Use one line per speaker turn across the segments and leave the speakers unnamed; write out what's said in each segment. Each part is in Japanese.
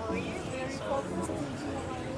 Oh, you very focused.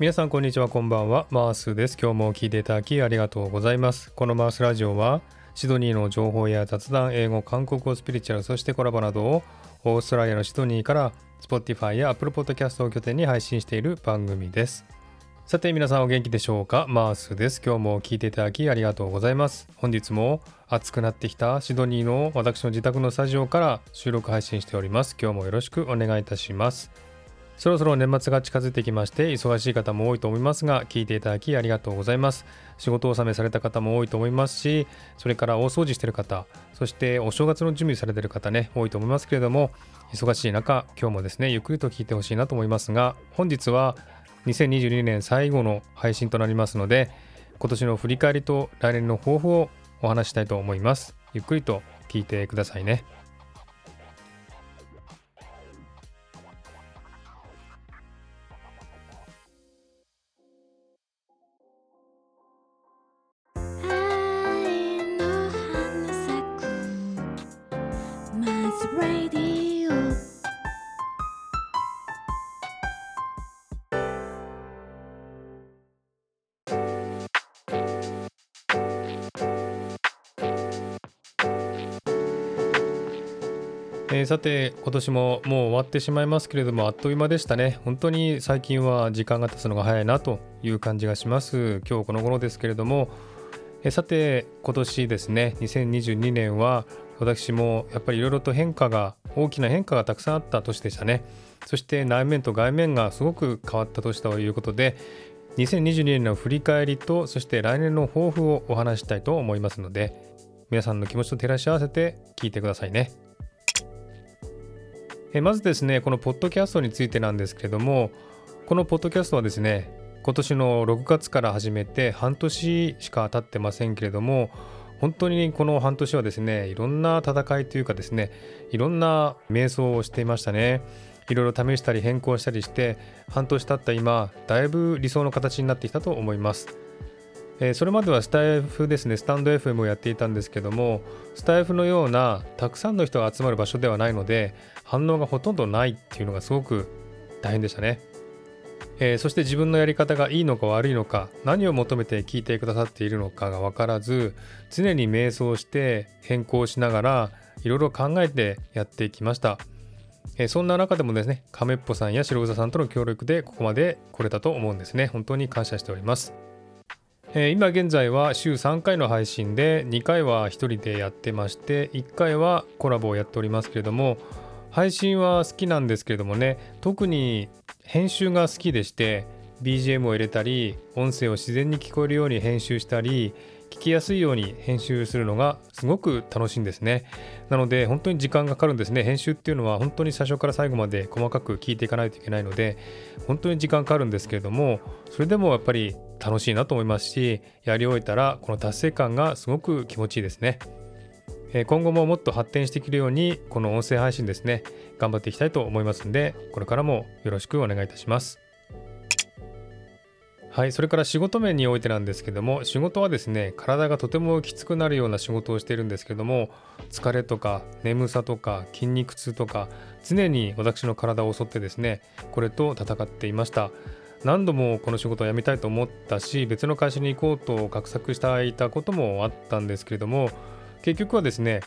皆さんこんにちはこんばんは。マースです。今日も聞いていただきありがとうございます。このマースラジオはシドニーの情報や雑談英語韓国語スピリチュアルそしてコラボなどをオーストラリアのシドニーから Spotify や Apple Podcast を拠点に配信している番組です。さて皆さんお元気でしょうか？マースです。今日も聞いていただきありがとうございます。本日も暑くなってきたシドニーの私の自宅のスタジオから収録配信しております。今日もよろしくお願いいたします。そろそろ年末が近づいてきまして忙しい方も多いと思いますが聞いていただきありがとうございます。仕事納めされた方も多いと思いますしそれから大掃除してる方そしてお正月の準備されてる方ね多いと思いますけれども忙しい中今日もですねゆっくりと聞いてほしいなと思いますが本日は2022年最後の配信となりますので今年の振り返りと来年の抱負をお話したいと思います。ゆっくりと聞いてくださいね。えーさて今年ももう終わってしまいますけれどもあっという間でしたね。本当に最近は時間が経つのが早いなという感じがします。今日この頃ですけれども、えーさて今年ですね2022年は私もやっぱりいろいろと変化が大きな変化がたくさんあった年でしたね。そして内面と外面がすごく変わった年ということで2022年の振り返りとそして来年の抱負をお話ししたいと思いますので皆さんの気持ちと照らし合わせて聞いてくださいね。えまずですねこのポッドキャストについてなんですけれどもこのポッドキャストはですね今年の6月から始めて半年しか経ってませんけれども本当にこの半年はですねいろんな戦いというかですねいろんな瞑想をしていましたね。いろいろ試したり変更したりして半年経った今だいぶ理想の形になってきたと思います。えーそれまではスタイフですね、スタンド FM をやっていたんですけども、スタイフのようなたくさんの人が集まる場所ではないので、反応がほとんどないっていうのがすごく大変でしたね。えーそして自分のやり方がいいのか悪いのか、何を求めて聞いてくださっているのかが分からず、常に瞑想して変更しながら、いろいろ考えてやってきました。えーそんな中でもですね、亀っぽさんや白草さんとの協力でここまで来れたと思うんですね。本当に感謝しております。えー今現在は週3回の配信で2回は1人でやってまして1回はコラボをやっておりますけれども配信は好きなんですけれどもね特に編集が好きでして BGM を入れたり音声を自然に聞こえるように編集したり聞きやすいように編集するのがすごく楽しいんですね。なので本当に時間がかかるんですね。編集っていうのは本当に最初から最後まで細かく聞いていかないといけないので本当に時間かかるんですけれどもそれでもやっぱり楽しいなと思いますしやり終えたらこの達成感がすごく気持ちいいですね。今後ももっと発展していけるようにこの音声配信ですね頑張っていきたいと思いますのでこれからもよろしくお願いいたします。はいそれから仕事面においてなんですけども仕事はですね体がとてもきつくなるような仕事をしているんですけども疲れとか眠さとか筋肉痛とか常に私の体を襲ってですねこれと戦っていました。何度もこの仕事を辞めたいと思ったし別の会社に行こうと画策していたこともあったんですけれども結局はですね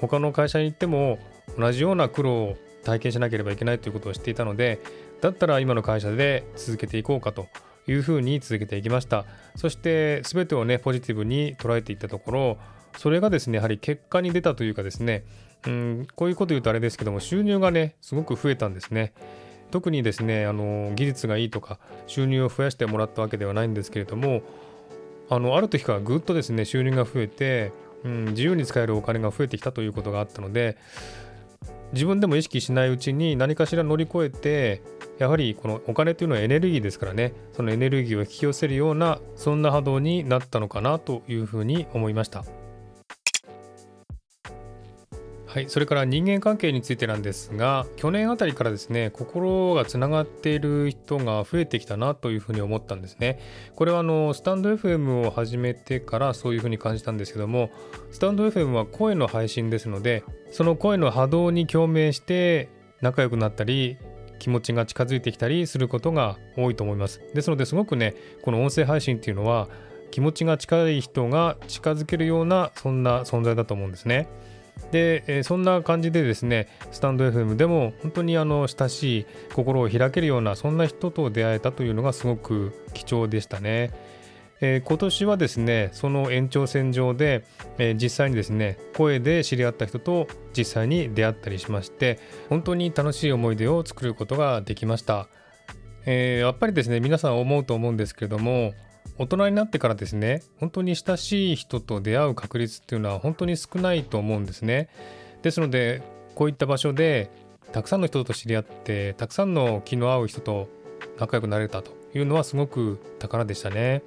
他の会社に行っても同じような苦労を体験しなければいけないということを知っていたのでだったら今の会社で続けていこうかというふうに続けていきました。そして全てをねポジティブに捉えていったところそれがですねやはり結果に出たというかですねうんこういうこと言うとあれですけども収入がねすごく増えたんですね。特にですねあの技術がいいとか収入を増やしてもらったわけではないんですけれどもあのある時からぐっとですね収入が増えて、うん、自由に使えるお金が増えてきたということがあったので自分でも意識しないうちに何かしら乗り越えてやはりこのお金というのはエネルギーですからねそのエネルギーを引き寄せるようなそんな波動になったのかなというふうに思いました。はいそれから人間関係についてなんですが去年あたりからですね心がつながっている人が増えてきたなというふうに思ったんですね。これはあのスタンド FM を始めてからそういうふうに感じたんですけどもスタンド FM は声の配信ですのでその声の波動に共鳴して仲良くなったり気持ちが近づいてきたりすることが多いと思います。ですのですごくねこの音声配信っていうのは気持ちが近い人が近づけるようなそんな存在だと思うんですね。で、えそんな感じでですねスタンド FM でも本当にあの親しい心を開けるようなそんな人と出会えたというのがすごく貴重でしたね。えー今年はですねその延長線上で、えー実際にですね声で知り合った人と実際に出会ったりしまして本当に楽しい思い出を作ることができました、えーやっぱりですね皆さん思うと思うんですけれども大人になってからですね本当に親しい人と出会う確率っていうのは本当に少ないと思うんですね。ですのでこういった場所でたくさんの人と知り合ってたくさんの気の合う人と仲良くなれたというのはすごく宝でしたね。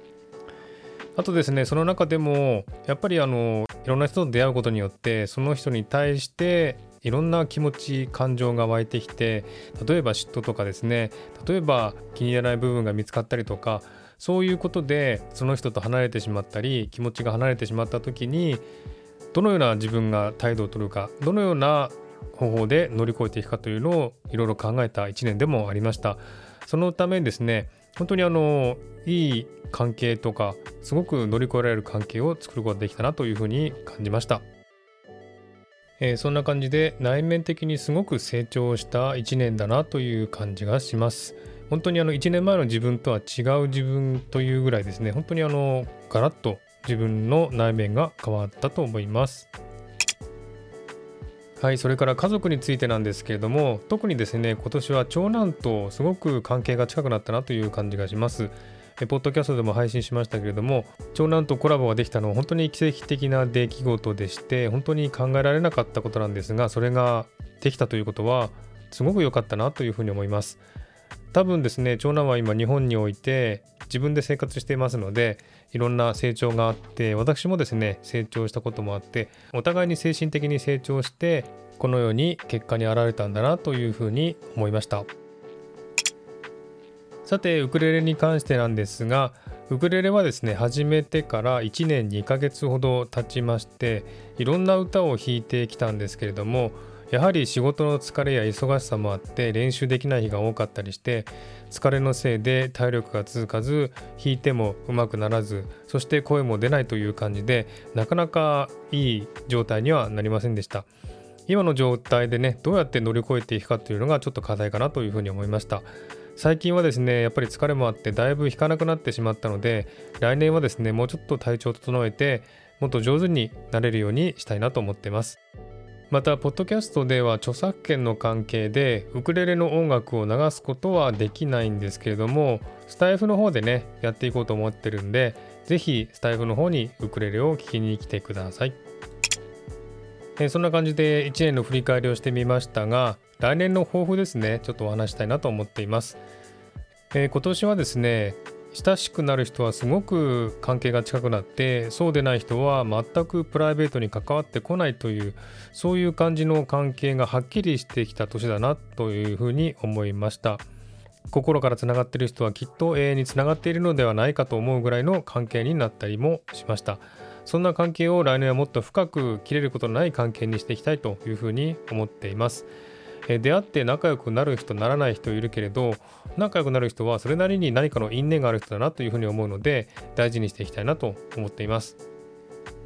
あとですねその中でもやっぱりあのいろんな人と出会うことによってその人に対していろんな気持ち感情が湧いてきて例えば嫉妬とかですね例えば気に入らない部分が見つかったりとかそういうことでその人と離れてしまったり気持ちが離れてしまった時にどのような自分が態度を取るかどのような方法で乗り越えていくかというのをいろいろ考えた1年でもありました。そのためですね本当にあのいい関係とかすごく乗り越えられる関係を作ることができたなというふうに感じました、えーそんな感じで内面的にすごく成長した1年だなという感じがします。本当にあの1年前の自分とは違う自分というぐらいですね。本当にあのガラッと自分の内面が変わったと思います。はいそれから家族についてなんですけれども特にですね今年は長男とすごく関係が近くなったなという感じがします。えポッドキャストでも配信しましたけれども長男とコラボができたのは本当に奇跡的な出来事でして本当に考えられなかったことなんですがそれができたということはすごく良かったなというふうに思います。多分ですね長男は今日本において自分で生活していますのでいろんな成長があって私もですね成長したこともあってお互いに精神的に成長してこのように結果に現れたんだなというふうに思いました。さてウクレレに関してなんですがウクレレはですね始めてから1年2ヶ月ほど経ちましていろんな歌を弾いてきたんですけれどもやはり仕事の疲れや忙しさもあって練習できない日が多かったりして疲れのせいで体力が続かず弾いてもうまくならずそして声も出ないという感じでなかなかいい状態にはなりませんでした。今の状態でねどうやって乗り越えていくかというのがちょっと課題かなというふうに思いました。最近はですねやっぱり疲れもあってだいぶ弾かなくなってしまったので来年はですねもうちょっと体調を整えてもっと上手になれるようにしたいなと思っています。またポッドキャストでは著作権の関係でウクレレの音楽を流すことはできないんですけれどもスタイフの方でねやっていこうと思ってるんでぜひスタイフの方にウクレレを聴きに来てください。えーそんな感じで1年の振り返りをしてみましたが来年の抱負ですねちょっとお話したいなと思っています、えー今年はですね親しくなる人はすごく関係が近くなってそうでない人は全くプライベートに関わってこないというそういう感じの関係がはっきりしてきた年だなというふうに思いました。心からつながっている人はきっと永遠につながっているのではないかと思うぐらいの関係になったりもしました。そんな関係を来年はもっと深く切れることのない関係にしていきたいというふうに思っています。え出会って仲良くなる人ならない人いるけれど仲良くなる人はそれなりに何かの因縁がある人だなというふうに思うので大事にしていきたいなと思っています。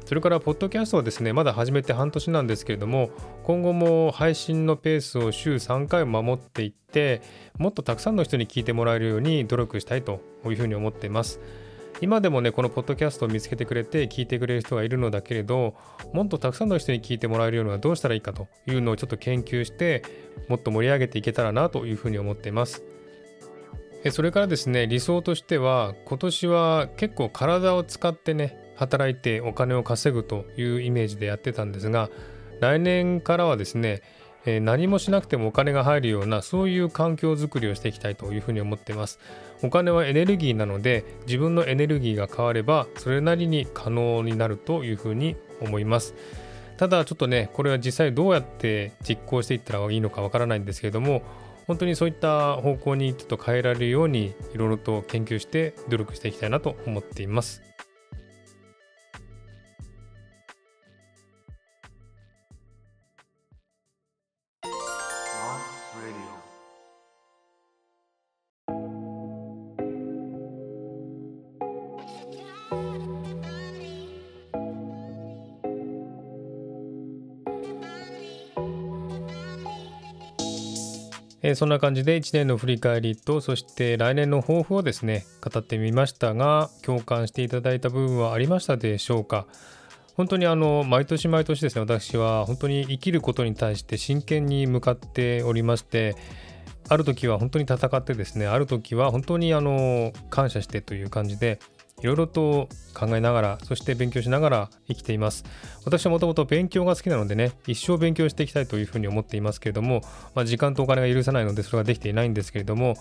それからポッドキャストはですねまだ始めて半年なんですけれども今後も配信のペースを週3回守っていってもっとたくさんの人に聞いてもらえるように努力したいというふうに思っています。今でもねこのポッドキャストを見つけてくれて聞いてくれる人がいるのだけれどもっとたくさんの人に聞いてもらえるようにはどうしたらいいかというのをちょっと研究してもっと盛り上げていけたらなというふうに思っています。それからですね理想としては今年は結構体を使ってね働いてお金を稼ぐというイメージでやってたんですが来年からはですねえー何もしなくてもお金が入るようなそういう環境づくりをしていきたいというふうに思っています。お金はエネルギーなので自分のエネルギーが変わればそれなりに可能になるというふうに思います。ただちょっとねこれは実際どうやって実行していったらいいのかわからないんですけれども本当にそういった方向にちょっと変えられるようにいろいろと研究して努力していきたいなと思っています。えーそんな感じで1年の振り返りとそして来年の抱負をですね語ってみましたが共感していただいた部分はありましたでしょうか？本当にあの毎年毎年ですね私は本当に生きることに対して真剣に向かっておりましてある時は本当に戦ってですねある時は本当にあの感謝してという感じでいろいろと考えながらそして勉強しながら生きています。私はもともと勉強が好きなのでね一生勉強していきたいというふうに思っていますけれども、まあ、時間とお金が許さないのでそれができていないんですけれども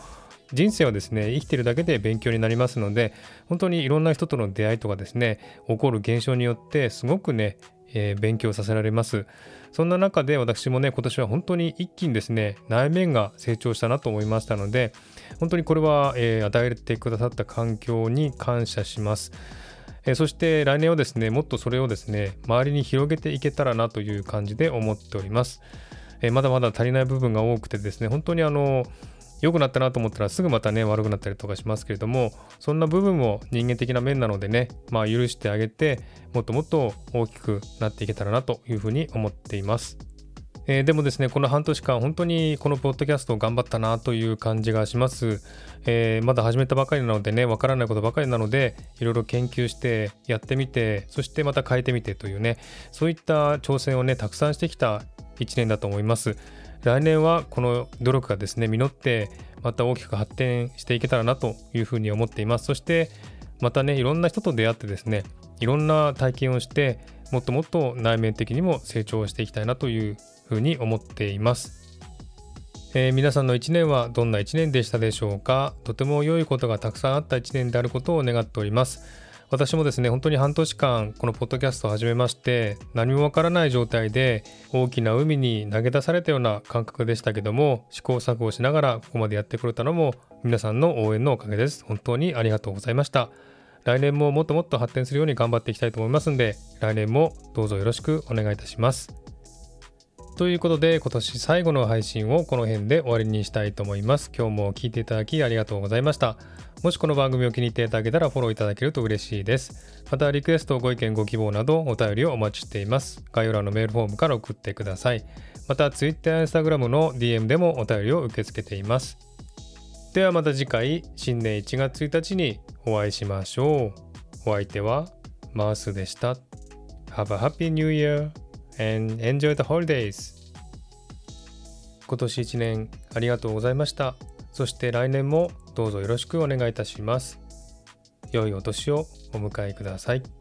人生はですね生きてるだけで勉強になりますので本当にいろんな人との出会いとかですね起こる現象によってすごくね、えー勉強させられます。そんな中で私もね今年は本当に一気にですね内面が成長したなと思いましたので本当にこれは、えー与えてくださった環境に感謝します、えーそして来年はですねもっとそれをですね周りに広げていけたらなという感じで思っております、えーまだまだ足りない部分が多くてですね本当にあの良くなったなと思ったらすぐまたね悪くなったりとかしますけれどもそんな部分も人間的な面なのでねまあ許してあげてもっともっと大きくなっていけたらなというふうに思っています。えーでもですねこの半年間本当にこのポッドキャストを頑張ったなという感じがします、えーまだ始めたばかりなのでねわからないことばかりなのでいろいろ研究してやってみてそしてまた変えてみてというねそういった挑戦をねたくさんしてきた1年だと思います。来年はこの努力がですね実ってまた大きく発展していけたらなというふうに思っています。そしてまたねいろんな人と出会ってですねいろんな体験をしてもっともっと内面的にも成長していきたいなというふうに思っています、えー皆さんの1年はどんな1年でしたでしょうか？とても良いことがたくさんあった1年であることを願っております。私もですね本当に半年間このポッドキャストを始めまして何もわからない状態で大きな海に投げ出されたような感覚でしたけども試行錯誤しながらここまでやってくれたのも皆さんの応援のおかげです。本当にありがとうございました。来年ももっともっと発展するように頑張っていきたいと思いますんで来年もどうぞよろしくお願いいたします。ということで今年最後の配信をこの辺で終わりにしたいと思います。今日も聞いていただきありがとうございました。もしこの番組を気に入っていただけたらフォローいただけると嬉しいです。またリクエストご意見ご希望などお便りをお待ちしています。概要欄のメールフォームから送ってください。また Twitter や Instagram の DM でもお便りを受け付けています。ではまた次回新年1月1日にお会いしましょう。お相手はマースでした。Have a happy new year! And enjoy the holidays. 今年1年ありがとうございました。そして来年もどうぞよろしくお願いいたします。良いお年をお迎えください。